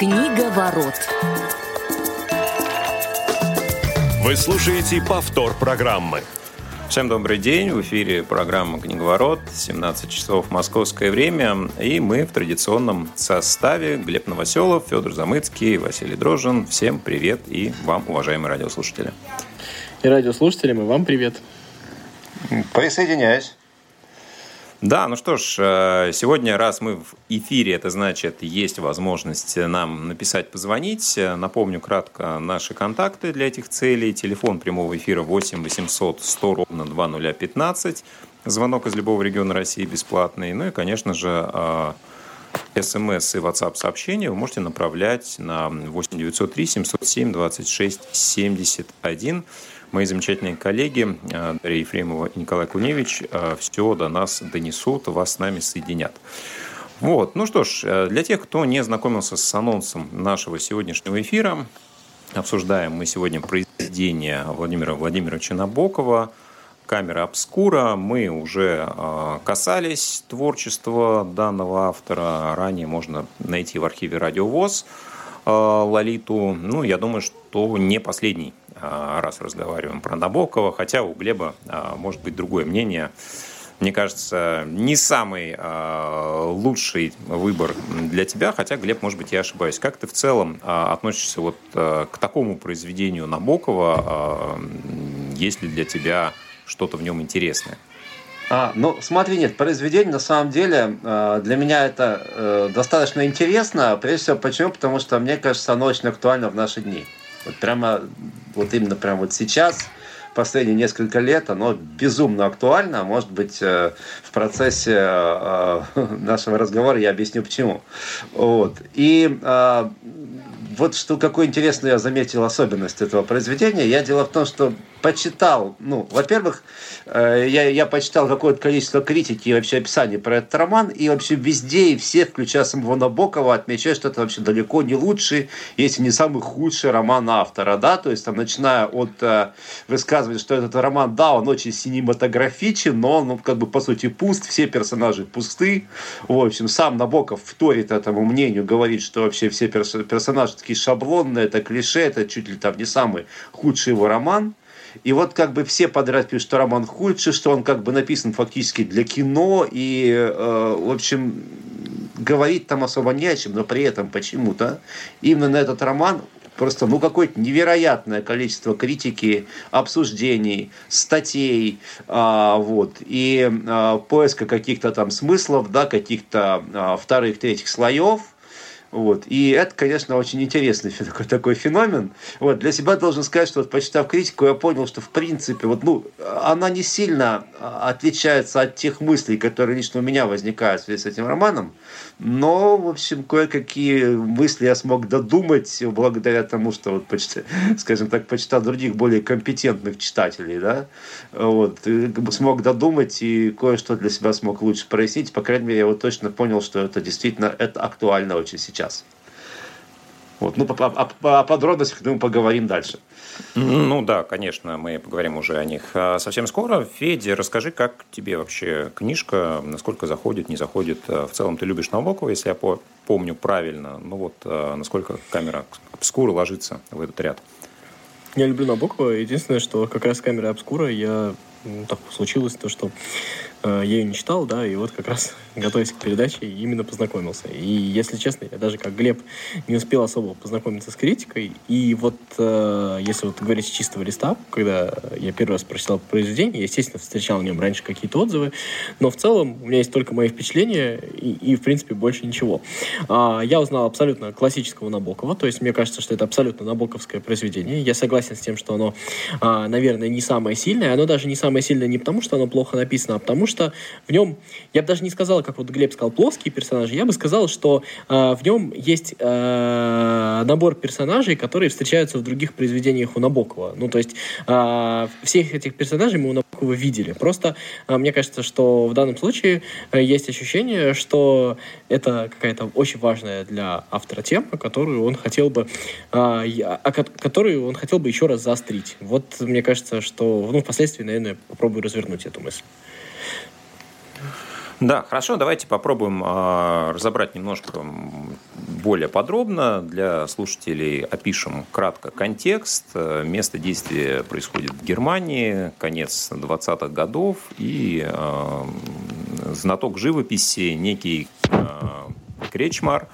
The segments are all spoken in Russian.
Книга ворот. Вы слушаете повтор программы. Всем добрый день. В эфире программа «Книговорот». 17 часов московское время. И мы в традиционном составе. Глеб Новоселов, Федор Замыцкий, Василий Дрожжин. Всем привет и вам, уважаемые радиослушатели. И радиослушателям, и вам привет. Присоединяюсь. Да, ну что ж, э, сегодня, раз мы в эфире, это значит, есть возможность нам написать, позвонить. Напомню кратко наши контакты для этих целей. Телефон прямого эфира 8 800 100 ровно 2015. Звонок из любого региона России бесплатный. Ну и, конечно же, смс и WhatsApp сообщения вы можете направлять на 8 903 707 26 71 мои замечательные коллеги э, Дарья Ефремова и Николай Куневич э, все до нас донесут, вас с нами соединят. Вот, ну что ж, э, для тех, кто не знакомился с анонсом нашего сегодняшнего эфира, обсуждаем мы сегодня произведение Владимира Владимировича Набокова «Камера обскура». Мы уже касались творчества данного автора. Ранее можно найти в архиве «Радио ВОЗ» Лолиту. Ну, я думаю, что не последний раз разговариваем про Набокова, хотя у Глеба а, может быть другое мнение. Мне кажется, не самый а, лучший выбор для тебя, хотя, Глеб, может быть, я ошибаюсь. Как ты в целом относишься вот к такому произведению Набокова? Есть ли для тебя что-то в нем интересное? А, ну, смотри, нет, произведение на самом деле для меня это э, достаточно интересно. Прежде всего, почему? Потому что мне кажется, оно очень актуально в наши дни. Вот прямо, вот именно прямо вот сейчас, последние несколько лет, оно безумно актуально. Может быть, э, в процессе э, нашего разговора я объясню почему. Вот. И э, вот что какую интересную я заметил особенность этого произведения. Я дело в том, что почитал, ну, во-первых, э, я, я почитал какое-то количество критики и вообще описаний про этот роман, и вообще везде и все, включая самого Набокова, отмечают, что это вообще далеко не лучший, если не самый худший роман автора, да, то есть там, начиная от э, высказывания, что этот роман, да, он очень синематографичен, но он, ну, как бы, по сути, пуст, все персонажи пусты, в общем, сам Набоков вторит этому мнению, говорит, что вообще все перс- персонажи такие шаблонные, это клише, это чуть ли там не самый худший его роман, и вот как бы все подряд пишут, что роман худший, что он как бы написан фактически для кино, и, э, в общем, говорить там особо не о чем, но при этом почему-то именно на этот роман просто ну какое-то невероятное количество критики, обсуждений, статей, а, вот, и а, поиска каких-то там смыслов, да, каких-то а, вторых, третьих слоев – вот. И это, конечно, очень интересный такой, такой феномен. Вот. Для себя должен сказать, что вот, почитав критику, я понял, что в принципе вот, ну, она не сильно а, отличается от тех мыслей, которые лично у меня возникают в связи с этим романом. Но, в общем, кое-какие мысли я смог додумать благодаря тому, что, вот, почти, скажем так, почитал других более компетентных читателей. Да? Вот. Смог додумать и кое-что для себя смог лучше прояснить. По крайней мере, я вот точно понял, что это действительно это актуально очень сейчас сейчас. Вот. Ну, о, о подробностях мы поговорим дальше. Ну да, конечно, мы поговорим уже о них а, совсем скоро. Федя, расскажи, как тебе вообще книжка, насколько заходит, не заходит. А, в целом ты любишь Набокова, если я помню правильно. Ну вот, а, насколько камера обскура ложится в этот ряд? Я люблю Набокова. Единственное, что как раз камера обскура я ну, так случилось то, что э, я ее не читал, да, и вот как раз готовясь к передаче, именно познакомился. И, если честно, я даже как Глеб не успел особо познакомиться с критикой. И вот, э, если вот говорить с чистого листа, когда я первый раз прочитал произведение, естественно, встречал в нем раньше какие-то отзывы, но в целом у меня есть только мои впечатления и, и в принципе, больше ничего. А, я узнал абсолютно классического Набокова, то есть мне кажется, что это абсолютно набоковское произведение. Я согласен с тем, что оно, а, наверное, не самое сильное. Оно даже не самое сильное не потому, что оно плохо написано, а потому что в нем, я бы даже не сказал, как вот Глеб сказал, плоские персонажи, я бы сказал, что э, в нем есть э, набор персонажей, которые встречаются в других произведениях у Набокова. Ну, то есть э, всех этих персонажей мы у Набокова видели. Просто э, мне кажется, что в данном случае э, есть ощущение, что это какая-то очень важная для автора тема, которую он хотел бы, э, которую он хотел бы еще раз заострить. Вот мне кажется, что ну, впоследствии, наверное, попробую развернуть эту мысль. Да, хорошо, давайте попробуем э, разобрать немножко более подробно. Для слушателей опишем кратко контекст. Место действия происходит в Германии, конец 20-х годов, и э, знаток живописи, некий э, Кречмар,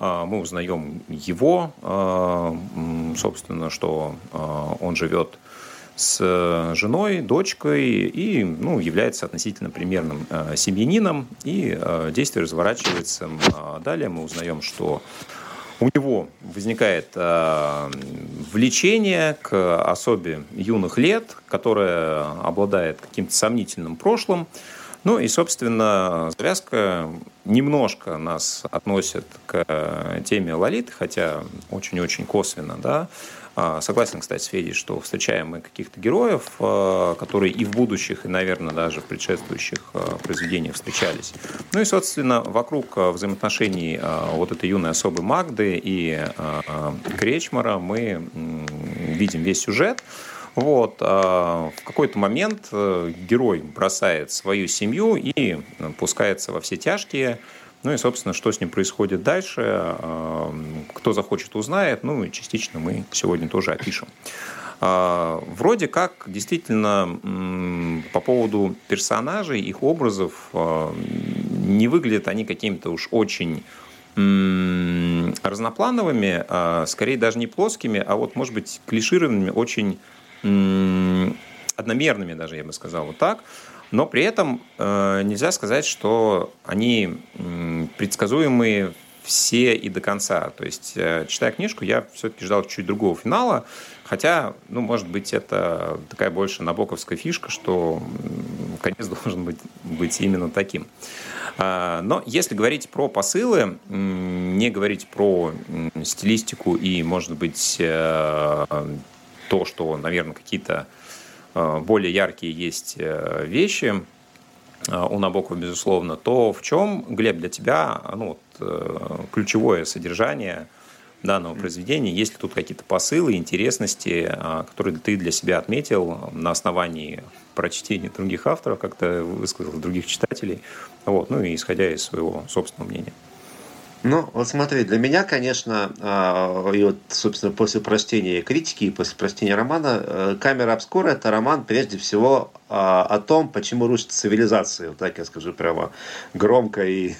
мы узнаем его, собственно, что он живет с э, женой, дочкой и ну, является относительно примерным э, семьянином. И э, действие разворачивается. Э, далее мы узнаем, что у него возникает э, влечение к особе юных лет, которая обладает каким-то сомнительным прошлым. Ну и, собственно, завязка немножко нас относит к теме Лолиты, хотя очень-очень косвенно, да, а, согласен, кстати, с Федей, что встречаем мы каких-то героев, а, которые и в будущих, и, наверное, даже в предшествующих а, произведениях встречались. Ну и, собственно, вокруг взаимоотношений вот этой юной особы Магды и Кречмара мы видим весь сюжет. Вот. В какой-то момент э, герой бросает свою семью и пускается во все тяжкие, ну и, собственно, что с ним происходит дальше, эм, кто захочет, узнает. Ну и частично мы сегодня тоже опишем. А, вроде как, действительно, по поводу персонажей, их образов, э, не выглядят они какими-то уж очень разноплановыми, а скорее даже не плоскими, а вот, может быть, клишированными, очень одномерными даже, я бы сказал, вот так. Но при этом э, нельзя сказать, что они э, предсказуемые все и до конца. То есть, э, читая книжку, я все-таки ждал чуть другого финала, хотя, ну, может быть, это такая больше набоковская фишка, что конец должен быть, быть именно таким. А, но если говорить про посылы, не говорить про стилистику и, может быть, э, то, что, наверное, какие-то более яркие есть э, вещи э, у Набокова, безусловно, то в чем, Глеб, для тебя ну, вот, ключевое содержание данного произведения? Есть ли тут какие-то посылы, интересности, которые ты для себя отметил на основании прочтения других авторов, как то высказал, других читателей, вот, ну и исходя из своего собственного мнения? Ну, вот смотри, для меня, конечно, а, и вот, собственно, после прочтения критики и после прочтения романа, э, «Камера обскура» — это роман, прежде всего, а, о том, почему рушится цивилизация. Вот так я скажу прямо громко и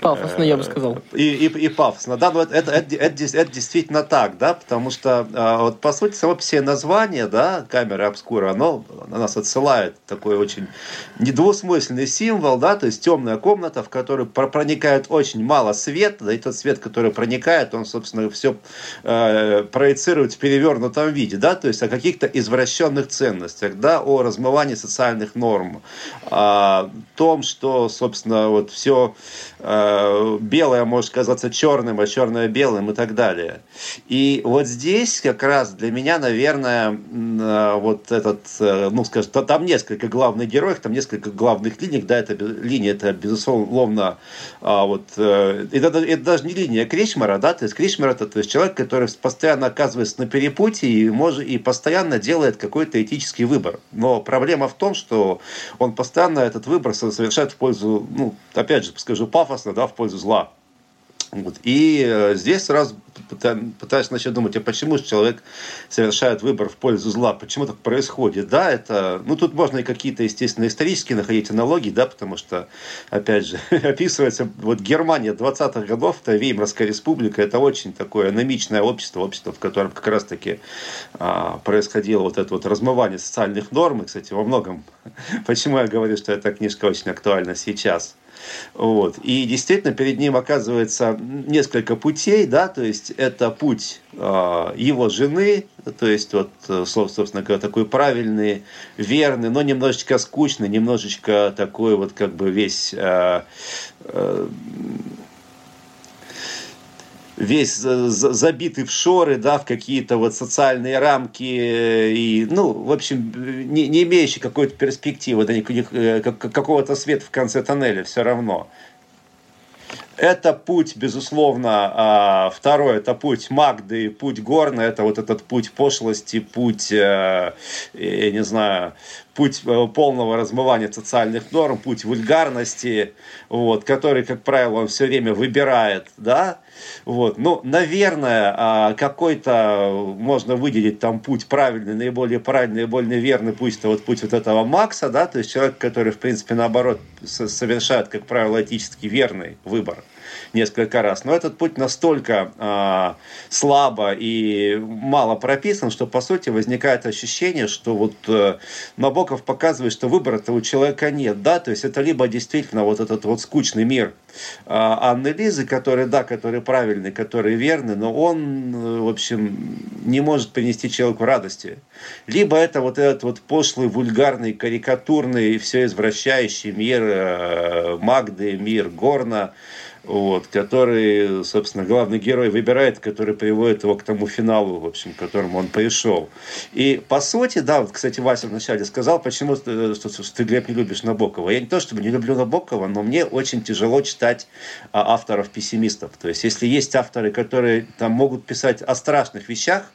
Пафосно, я бы сказал. И, и, и пафосно, да, но это, это, это, это, действительно так, да, потому что а, вот по сути само по себе название, да, камера обскура, оно на нас отсылает такой очень недвусмысленный символ, да, то есть темная комната, в которую проникает очень мало света, да, и тот свет, который проникает, он, собственно, все э, проецирует в перевернутом виде, да, то есть о каких-то извращенных ценностях, да, о размывании социальных норм, о том, что, собственно, вот все белое может казаться черным, а черное белым и так далее. И вот здесь как раз для меня, наверное, э, вот этот, э, ну, скажем, там несколько главных героев, там несколько главных линий, да, это линия, это, безусловно, а, вот, это, это даже не линия Кришмара, да, то есть Кришмар это то есть человек, который постоянно оказывается на перепутье и, может, и постоянно делает какой-то этический выбор. Но проблема в том, что он постоянно этот выбор совершает в пользу, ну, опять же, скажу пафосно, да, в пользу зла. Вот. И э, здесь сразу пытаюсь начать думать, а почему человек совершает выбор в пользу зла? Почему так происходит? Да, это, ну тут можно и какие-то, естественно, исторические находить аналогии, да, потому что, опять же, описывается, вот Германия 20-х годов, это Веймарская республика, это очень такое аномичное общество, общество, в котором как раз-таки а, происходило вот это вот размывание социальных норм, и, кстати, во многом, почему я говорю, что эта книжка очень актуальна сейчас – вот. И действительно перед ним оказывается несколько путей, да, то есть это путь э, его жены, то есть вот, собственно говоря, такой правильный, верный, но немножечко скучный, немножечко такой вот как бы весь э, э, весь забитый в шоры, да, в какие-то вот социальные рамки и, ну, в общем, не, не имеющий какой-то перспективы, да, э, какого-то света в конце тоннеля все равно. Это путь, безусловно, а, второй, это путь Магды, путь Горна, это вот этот путь пошлости, путь, э, я не знаю, путь э, полного размывания социальных норм, путь вульгарности, вот, который, как правило, он все время выбирает, да, вот. Ну, наверное, а, какой-то можно выделить там путь правильный, наиболее правильный, наиболее верный путь, это вот путь вот этого Макса, да, то есть человек, который, в принципе, наоборот, совершает, как правило, этически верный выбор несколько раз. Но этот путь настолько э, слабо и мало прописан, что по сути возникает ощущение, что вот э, Набоков показывает, что выбора-то у человека нет, да, то есть это либо действительно вот этот вот скучный мир э, Анны Лизы, который, да, который правильный, который верный, но он, э, в общем, не может принести человеку радости. Либо это вот этот вот пошлый, вульгарный, карикатурный, все извращающий мир э, Магды, мир Горна, вот, который, собственно, главный герой выбирает, который приводит его к тому финалу, в общем, к которому он пришел. И, по сути, да, вот, кстати, Вася вначале сказал, почему ты, что, что ты, Глеб, не любишь Набокова. Я не то, чтобы не люблю Набокова, но мне очень тяжело читать а, авторов-пессимистов. То есть, если есть авторы, которые там могут писать о страшных вещах,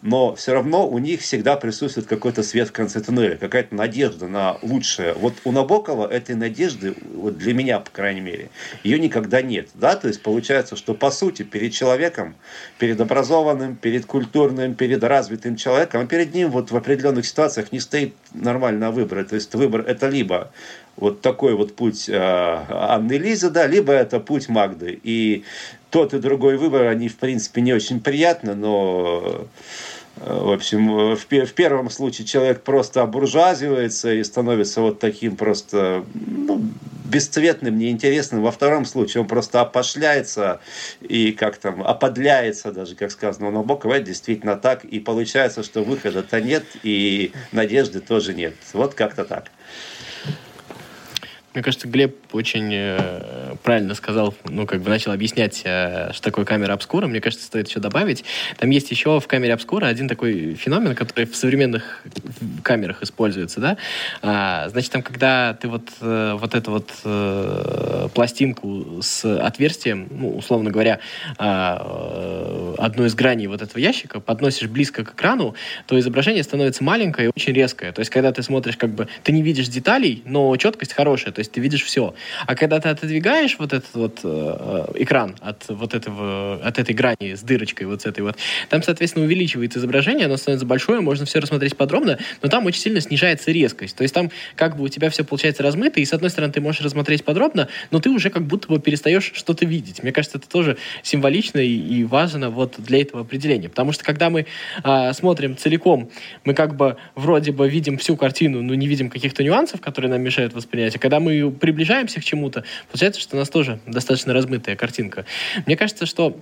но все равно у них всегда присутствует какой-то свет в конце туннеля, какая-то надежда на лучшее. Вот у Набокова этой надежды, вот для меня, по крайней мере, ее никогда нет. Да? То есть получается, что по сути перед человеком, перед образованным, перед культурным, перед развитым человеком, а перед ним вот в определенных ситуациях не стоит нормального выбора. То есть выбор это либо вот такой вот путь э, Анны Лизы, да, либо это путь Магды. И тот и другой выбор, они, в принципе, не очень приятны, но в общем, в, в первом случае человек просто обуржуазивается и становится вот таким просто ну, бесцветным, неинтересным. Во втором случае он просто опошляется и как там, оподляется даже, как сказано у Набокова. Это действительно так. И получается, что выхода-то нет, и надежды тоже нет. Вот как-то так. Мне кажется, Глеб очень э, правильно сказал, ну, как бы начал объяснять, э, что такое камера обскура. Мне кажется, стоит еще добавить. Там есть еще в камере обскура один такой феномен, который в современных камерах используется, да. А, значит, там, когда ты вот, э, вот эту вот э, пластинку с отверстием, ну, условно говоря, э, одну из граней вот этого ящика подносишь близко к экрану, то изображение становится маленькое и очень резкое. То есть, когда ты смотришь, как бы, ты не видишь деталей, но четкость хорошая. То есть ты видишь все. А когда ты отодвигаешь вот этот вот э, экран от вот этого, от этой грани с дырочкой вот с этой вот, там, соответственно, увеличивается изображение, оно становится большое, можно все рассмотреть подробно, но там очень сильно снижается резкость. То есть там как бы у тебя все получается размыто, и с одной стороны ты можешь рассмотреть подробно, но ты уже как будто бы перестаешь что-то видеть. Мне кажется, это тоже символично и, и важно вот для этого определения. Потому что когда мы э, смотрим целиком, мы как бы вроде бы видим всю картину, но не видим каких-то нюансов, которые нам мешают воспринять. А когда мы приближаемся к чему-то, получается, что у нас тоже достаточно размытая картинка. Мне кажется, что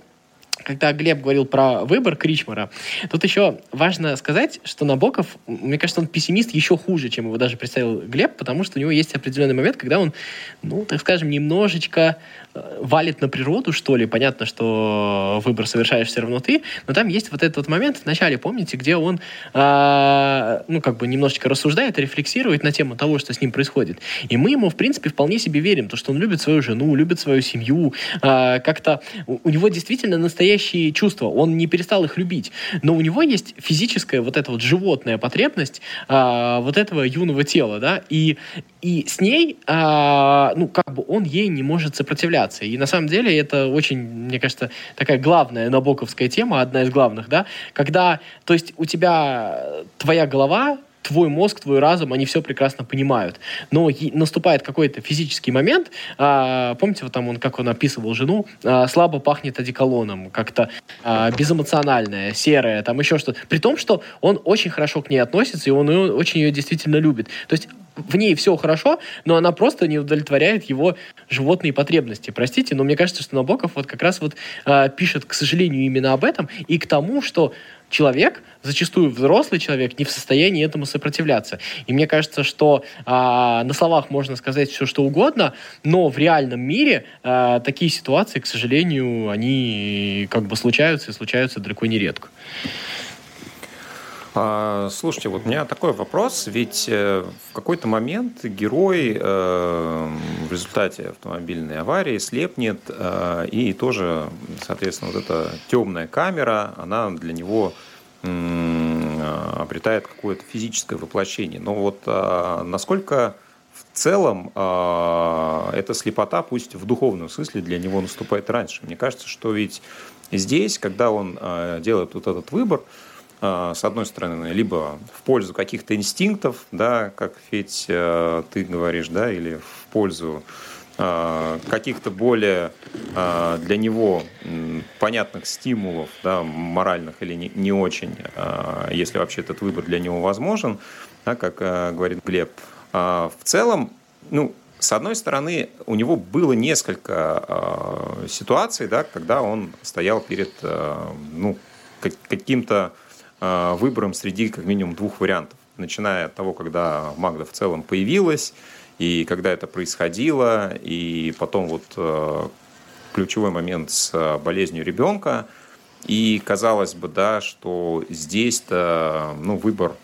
когда Глеб говорил про выбор Кричмара, тут еще важно сказать, что Набоков, мне кажется, он пессимист еще хуже, чем его даже представил Глеб, потому что у него есть определенный момент, когда он, ну, так скажем, немножечко валит на природу, что ли. Понятно, что выбор совершаешь все равно ты, но там есть вот этот вот момент в начале, помните, где он, э, ну, как бы немножечко рассуждает, рефлексирует на тему того, что с ним происходит. И мы ему, в принципе, вполне себе верим, то, что он любит свою жену, любит свою семью, э, как-то у, него действительно настоящие чувства, он не перестал их любить, но у него есть физическая вот эта вот животная потребность а, вот этого юного тела, да, и, и с ней, а, ну, как бы он ей не может сопротивляться. И на самом деле это очень, мне кажется, такая главная набоковская тема, одна из главных, да, когда, то есть у тебя твоя голова твой мозг, твой разум, они все прекрасно понимают. Но наступает какой-то физический момент, а, помните, вот там он, как он описывал жену, а, слабо пахнет одеколоном, как-то а, безэмоциональная, серая, там еще что-то. При том, что он очень хорошо к ней относится, и он ее, очень ее действительно любит. То есть в ней все хорошо, но она просто не удовлетворяет его животные потребности. Простите, но мне кажется, что Набоков вот как раз вот э, пишет, к сожалению, именно об этом и к тому, что человек, зачастую взрослый человек, не в состоянии этому сопротивляться. И мне кажется, что э, на словах можно сказать все, что угодно, но в реальном мире э, такие ситуации, к сожалению, они как бы случаются и случаются далеко не редко. А, слушайте, вот у меня такой вопрос, ведь э, в какой-то момент герой э, в результате автомобильной аварии слепнет, э, и тоже, соответственно, вот эта темная камера, она для него обретает какое-то физическое воплощение. Но вот а, насколько в целом а, эта слепота, пусть в духовном смысле, для него наступает раньше. Мне кажется, что ведь здесь, когда он делает вот этот выбор, с одной стороны, либо в пользу каких-то инстинктов, да, как Федь, а, ты говоришь, да, или в пользу а, каких-то более а, для него понятных стимулов, да, моральных или не, не очень, а, если вообще этот выбор для него возможен, да, как говорит Глеб. В целом, ну, с одной стороны, у него было несколько ситуаций, да, когда он стоял перед ну, каким-то выбором среди как минимум двух вариантов. Начиная от того, когда Магда в целом появилась, и когда это происходило, и потом вот э, ключевой момент с э, болезнью ребенка, и казалось бы, да, что здесь-то ну, выбор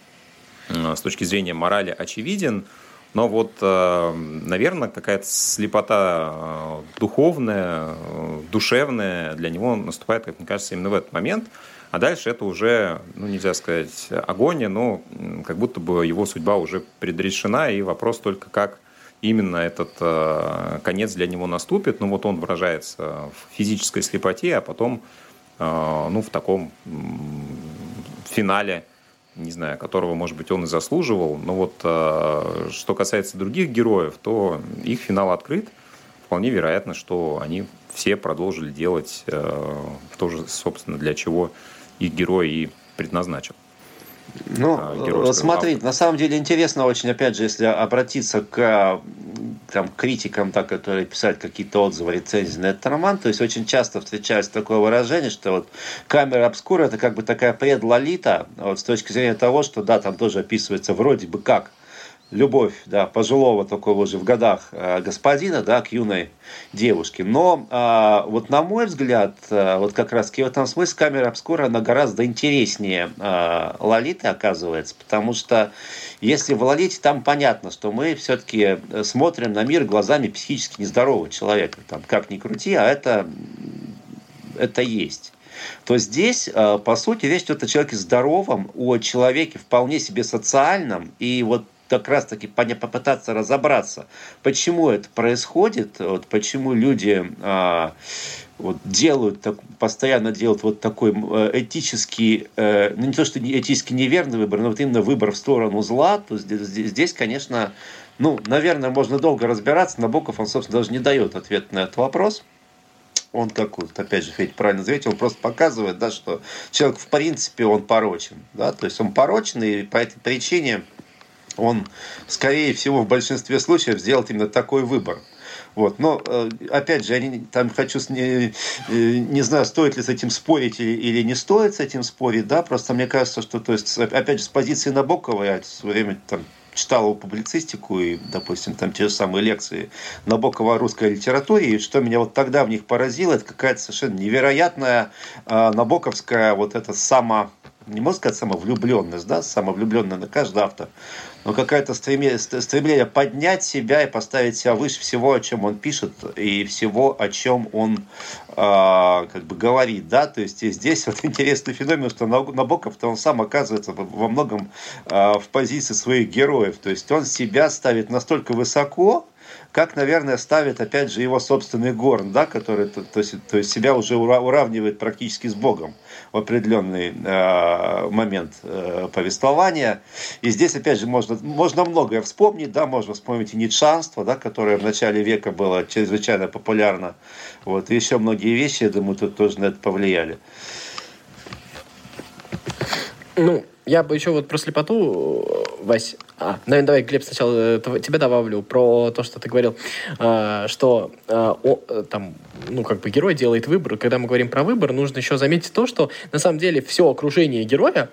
э, с точки зрения морали очевиден, но вот, наверное, какая-то слепота духовная, душевная для него наступает, как мне кажется, именно в этот момент. А дальше это уже, ну, нельзя сказать агония, но как будто бы его судьба уже предрешена, и вопрос только как именно этот э, конец для него наступит. Ну вот он выражается в физической слепоте, а потом э, ну, в таком финале, не знаю, которого, может быть, он и заслуживал. Но вот э, что касается других героев, то их финал открыт. Вполне вероятно, что они все продолжили делать то же, собственно, для чего их герой и предназначен. Ну, вот смотрите, на самом деле интересно очень, опять же, если обратиться к там, критикам, так, которые писают какие-то отзывы, рецензии на этот роман, то есть очень часто встречается такое выражение, что вот камера обскура это как бы такая предлолита, вот с точки зрения того, что да, там тоже описывается вроде бы как любовь, да, пожилого такого уже в годах э, господина, да, к юной девушке. Но а, вот на мой взгляд, а, вот как раз в этом смысле камера обскура, она гораздо интереснее а, Лолиты оказывается, потому что если в Лолите там понятно, что мы все-таки смотрим на мир глазами психически нездорового человека, там, как ни крути, а это, это есть то здесь, по сути, речь идет о человеке здоровом, о человеке вполне себе социальном, и вот как раз-таки попытаться разобраться, почему это происходит, вот, почему люди а, вот, делают, так, постоянно делают вот такой э, этический, э, ну не то, что этически неверный выбор, но вот именно выбор в сторону зла, то здесь, здесь конечно, ну, наверное, можно долго разбираться. Набоков, он, собственно, даже не дает ответ на этот вопрос он как вот, опять же, Федь правильно заметил, он просто показывает, да, что человек в принципе он порочен, да, то есть он порочен, и по этой причине он, скорее всего, в большинстве случаев сделает именно такой выбор. Вот. Но, э, опять же, я там хочу, не, э, не знаю, стоит ли с этим спорить или, или не стоит с этим спорить, да, просто мне кажется, что, то есть, опять же, с позиции Набокова, я в свое время там читал его публицистику и, допустим, там те же самые лекции Набокова о русской литературе, и что меня вот тогда в них поразило, это какая-то совершенно невероятная э, набоковская вот эта само не можно сказать самовлюбленность, да, самовлюбленная на каждый автор, но какое-то стремление, стремление поднять себя и поставить себя выше всего, о чем он пишет, и всего, о чем он э, как бы говорит, да, то есть здесь вот интересный феномен, что Набоков-то он сам оказывается во многом э, в позиции своих героев, то есть он себя ставит настолько высоко, как, наверное, ставит, опять же, его собственный Горн, да, который то, то, есть, то есть себя уже уравнивает практически с Богом определенный э, момент э, повествования. И здесь, опять же, можно, можно многое вспомнить, да, можно вспомнить и ницшанство, да, которое в начале века было чрезвычайно популярно. Вот, и еще многие вещи, я думаю, тут тоже на это повлияли. Ну, я бы еще вот про слепоту, Вась, а, наверное, давай, Глеб, сначала э, тебя добавлю про то, что ты говорил, э, что э, о, там, ну, как бы герой делает выбор. Когда мы говорим про выбор, нужно еще заметить то, что на самом деле все окружение героя,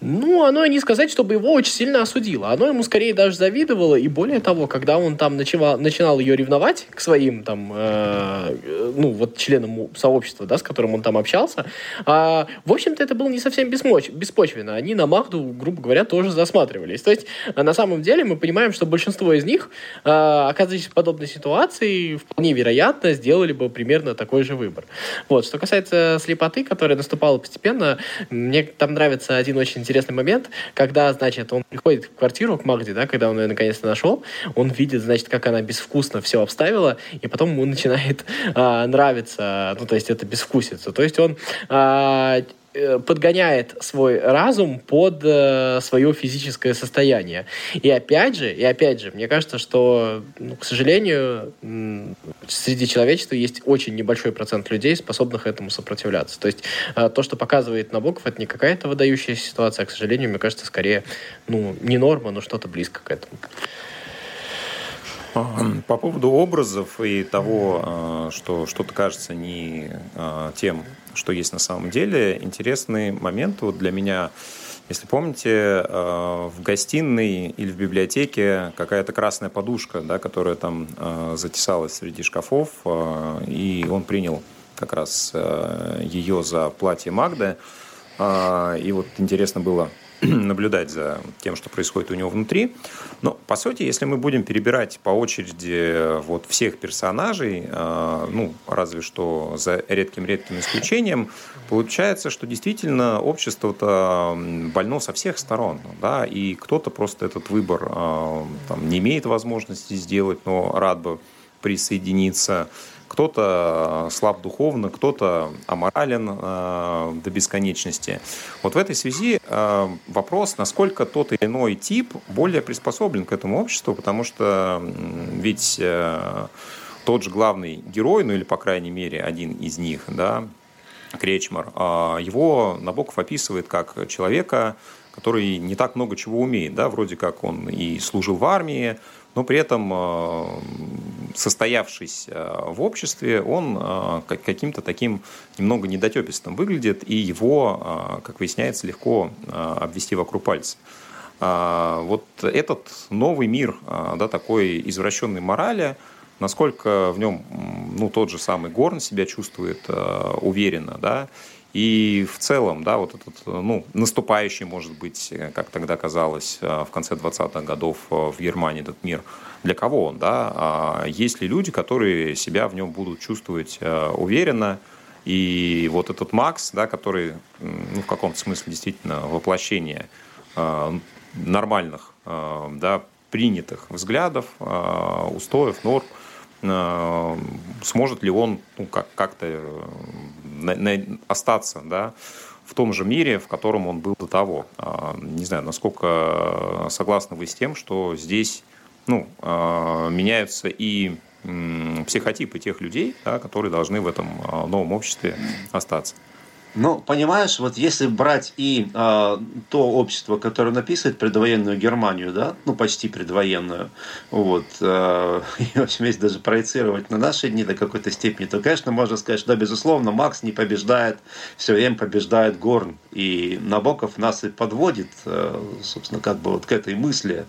ну, оно не сказать, чтобы его очень сильно осудило. Оно ему скорее даже завидовало. И более того, когда он там начинал, начинал ее ревновать к своим там, э, ну, вот членам сообщества, да, с которым он там общался, э, в общем-то, это было не совсем беспоч беспочвенно. Они на Магду, грубо говоря, тоже засматривались. То есть, на самом деле, мы понимаем, что большинство из них, э, оказываясь в подобной ситуации, вполне вероятно, сделали бы примерно такой же выбор. Вот. Что касается слепоты, которая наступала постепенно, мне там нравится один очень интересный момент, когда, значит, он приходит в квартиру к Магде, да, когда он ее наконец-то нашел, он видит, значит, как она безвкусно все обставила, и потом ему начинает а, нравиться, ну, то есть это безвкусица. То есть он а, подгоняет свой разум под э, свое физическое состояние. И опять же, и опять же, мне кажется, что, ну, к сожалению, среди человечества есть очень небольшой процент людей, способных этому сопротивляться. То есть э, то, что показывает Набоков, это не какая-то выдающаяся ситуация, а, к сожалению, мне кажется, скорее, ну, не норма, но что-то близко к этому. По поводу образов и того, э, что что-то кажется не э, тем, что есть на самом деле, интересный момент вот для меня. Если помните, э, в гостиной или в библиотеке какая-то красная подушка, да, которая там затесалась среди шкафов, и он принял как раз ее за платье Магды. И вот интересно было наблюдать за тем, что происходит у него внутри. Но, по сути, если мы будем перебирать по очереди э, вот всех персонажей, э, ну, разве что за редким-редким исключением, получается, что действительно общество-то больно со всех сторон, да, и кто-то просто этот выбор э, там, не имеет возможности сделать, но рад бы присоединиться кто-то э, слаб духовно, кто-то аморален э, до бесконечности. Вот в этой связи э, вопрос, насколько тот или иной тип более приспособлен к этому обществу, потому что ведь э, тот же главный герой, ну или, по крайней мере, один из них, да, Кречмар, э, его Набоков описывает как человека, который не так много чего умеет, да, вроде как он и служил в армии, но при этом, э, состоявшись э, в обществе, он э, каким-то таким немного недотепистым выглядит, и его, как выясняется, легко обвести вокруг пальца. Вот этот новый мир, да, такой извращенной морали, насколько в нем ну, тот же самый Горн себя чувствует уверенно, да, и в целом, да, вот этот, ну, наступающий, может быть, как тогда казалось, э, в конце 20-х годов э, в Германии этот мир, для кого он, да? А есть ли люди, которые себя в нем будут чувствовать э, уверенно, и вот этот Макс, да, который, ну, в каком-то смысле действительно воплощение нормальных, да, принятых взглядов, устоев, норм, сможет ли он ну, как- как-то остаться да, в том же мире, в котором он был до того. А, не знаю, насколько согласны вы с тем, что здесь ну, а, меняются и психотипы тех людей, да, которые должны в этом а, новом обществе остаться. Ну, понимаешь, вот если брать и э, то общество, которое написывает предвоенную Германию, да, ну почти предвоенную, вот, э, и, в общем, если даже проецировать на наши дни до какой-то степени, то, конечно, можно сказать, что, да, безусловно, Макс не побеждает, все время побеждает Горн, и Набоков нас и подводит, э, собственно, как бы вот к этой мысли.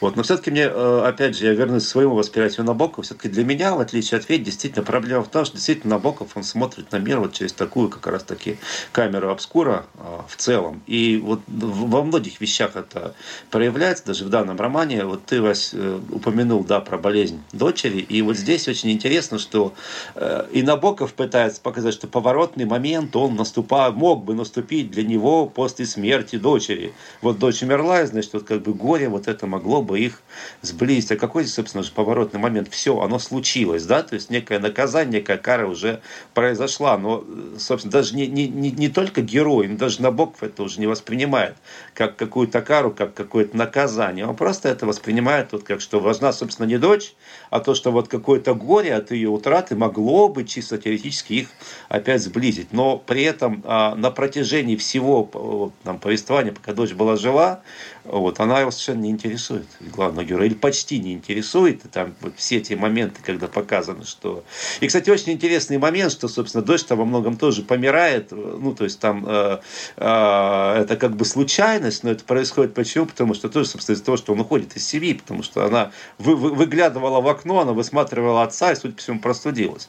Вот, но все-таки мне, э, опять же, я вернусь к своему восприятию Набокова, все-таки для меня, в отличие от Федь, действительно проблема в том, что действительно Набоков, он смотрит на мир вот через такую как раз таки камеру обскура а, в целом. И вот во многих вещах это проявляется, даже в данном романе. Вот ты, Вась, э, упомянул, да, про болезнь дочери. И вот здесь очень интересно, что э, и Набоков пытается показать, что поворотный момент, он наступа, мог бы наступить для него после смерти дочери. Вот дочь умерла, и, значит, вот как бы горе вот это могло бы их сблизить. А какой, собственно же, поворотный момент? Все, оно случилось, да, то есть некое наказание, некая кара уже произошла. Но, э, собственно, даже не, не, не, не только герой, но даже Набоков это уже не воспринимает как какую-то кару, как какое-то наказание. Он просто это воспринимает вот как, что важна, собственно, не дочь, а то, что вот какое-то горе от ее утраты могло бы чисто теоретически их опять сблизить. Но при этом а, на протяжении всего вот, там, повествования, пока дочь была жива, вот, она его совершенно не интересует, главного героя, или почти не интересует. И там вот все эти моменты, когда показано, что... И, кстати, очень интересный момент, что, собственно, дочь там во многом тоже помирает. Ну, то есть там э, э, это как бы случайность, но это происходит почему? Потому что тоже, собственно, из-за того, что он уходит из семьи, потому что она вы, вы, выглядывала в окно, она высматривала отца и, судя по всему, простудилась.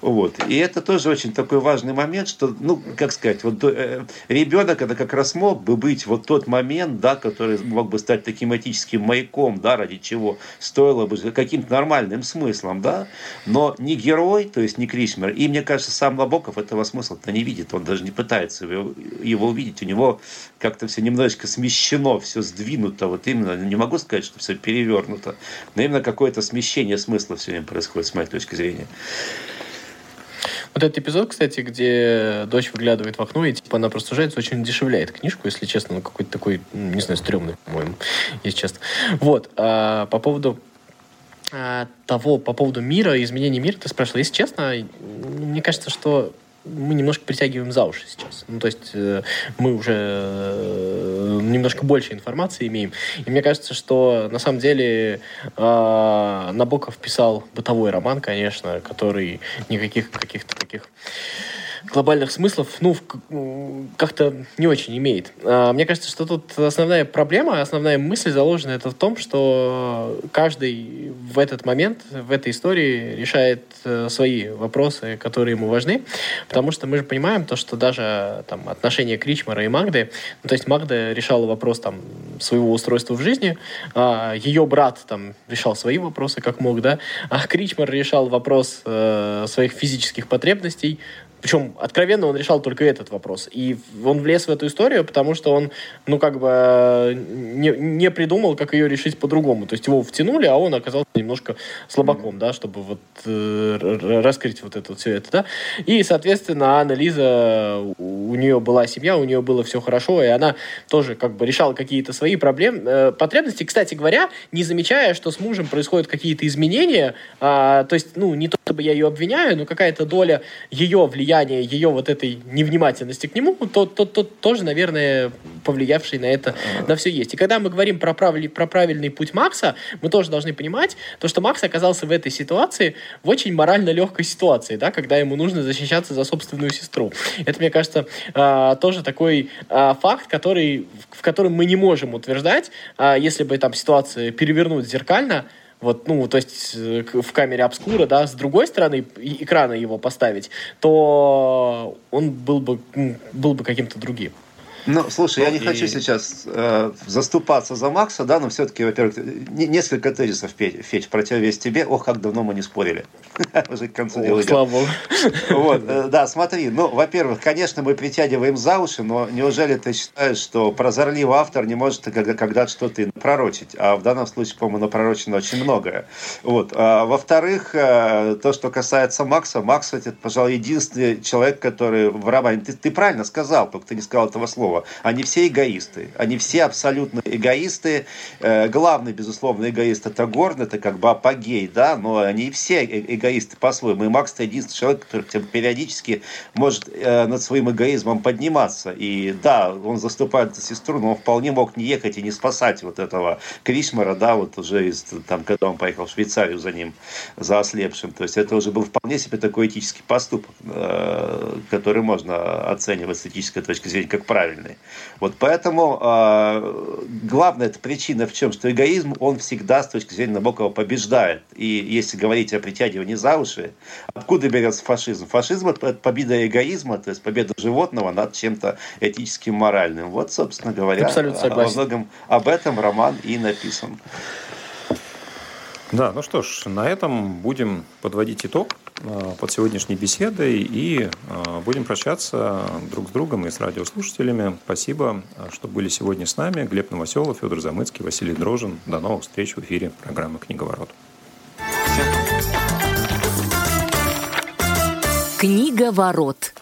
Вот. И это тоже очень такой важный момент, что, ну, как сказать, вот э, ребенок это как раз мог бы быть вот тот момент, да, который мог бы стать таким этическим маяком, да, ради чего стоило бы каким-то нормальным смыслом, да, но не герой, то есть не Крисмер, и мне кажется, сам Лобоков этого смысла-то не видит, он даже не пытается его, его увидеть, у него как-то все немножечко смещено, все сдвинуто, вот именно, не могу сказать, что все перевернуто, но именно какое-то смещение смысла все время происходит, с моей точки зрения. Вот этот эпизод, кстати, где дочь выглядывает в окно, и типа она просто сужается, очень дешевляет книжку, если честно, ну какой-то такой, не знаю, стрёмный, по-моему, если честно. Вот, а, по поводу а, того, по поводу мира, изменения мира, ты спрашивал. Если честно, мне кажется, что мы немножко притягиваем за уши сейчас. Ну, то есть э, мы уже э, немножко больше информации имеем. И мне кажется, что на самом деле э, Набоков писал бытовой роман, конечно, который никаких каких-то таких глобальных смыслов, ну, как-то не очень имеет. А, мне кажется, что тут основная проблема, основная мысль заложена это в том, что каждый в этот момент, в этой истории решает э, свои вопросы, которые ему важны, потому что мы же понимаем то, что даже там отношения Кричмара и Магды, ну, то есть Магда решала вопрос там своего устройства в жизни, а ее брат там решал свои вопросы как мог, да, а Кричмар решал вопрос э, своих физических потребностей, причем откровенно он решал только этот вопрос. И он влез в эту историю, потому что он, ну, как бы не, не придумал, как ее решить по-другому. То есть его втянули, а он оказался немножко слабаком, да, чтобы вот э, раскрыть вот это все это, да. И, соответственно, Анна Лиза, у нее была семья, у нее было все хорошо, и она тоже как бы решала какие-то свои проблемы, э, потребности. Кстати говоря, не замечая, что с мужем происходят какие-то изменения, а, то есть, ну, не то чтобы я ее обвиняю, но какая-то доля ее влияния влияние ее вот этой невнимательности к нему, то, то, то тоже, наверное, повлиявший на это, на все есть. И когда мы говорим про, правиль, про правильный путь Макса, мы тоже должны понимать, то, что Макс оказался в этой ситуации, в очень морально легкой ситуации, да, когда ему нужно защищаться за собственную сестру. Это, мне кажется, а, тоже такой а, факт, который, в котором мы не можем утверждать, а, если бы там ситуация перевернуть зеркально, вот, ну, то есть э, в камере обскура, да, с другой стороны экрана его поставить, то он был бы, был бы каким-то другим. Ну, слушай, ну, я не и... хочу сейчас э, заступаться за Макса, да, но все-таки, во-первых, не, несколько тезисов, Федь, Федь, в противовес тебе. Ох, как давно мы не спорили. Уже к концу дела Слава. Вот, э, да, смотри, ну, во-первых, конечно, мы притягиваем за уши, но неужели ты считаешь, что прозорливый автор не может когда-то что-то пророчить? А в данном случае, по-моему, напророчено очень многое. Вот. А, во-вторых, э, то, что касается Макса, Макс, это, пожалуй, единственный человек, который в романе... Ты, ты правильно сказал, только ты не сказал этого слова другого. Они все эгоисты. Они все абсолютно эгоисты. Э, главный, безусловно, эгоист это Горн, это как бы апогей, да, но они все э, эгоисты по-своему. И Макс это единственный человек, который периодически может э, над своим эгоизмом подниматься. И да, он заступает за сестру, но он вполне мог не ехать и не спасать вот этого Кришмара, да, вот уже из, там, когда он поехал в Швейцарию за ним, за ослепшим. То есть это уже был вполне себе такой этический поступок, который можно оценивать с этической точки зрения как правильный правильные. Вот поэтому э, главная эта причина в чем, что эгоизм, он всегда с точки зрения Набокова побеждает. И если говорить о притягивании за уши, откуда берется фашизм? Фашизм это победа эгоизма, то есть победа животного над чем-то этическим, моральным. Вот, собственно говоря, во многом об этом роман и написан. Да, ну что ж, на этом будем подводить итог под сегодняшней беседой и э, будем прощаться друг с другом и с радиослушателями. Спасибо, что были сегодня с нами. Глеб Новоселов, Федор Замыцкий, Василий Дрожин. До новых встреч в эфире программы «Книговорот». Книговорот.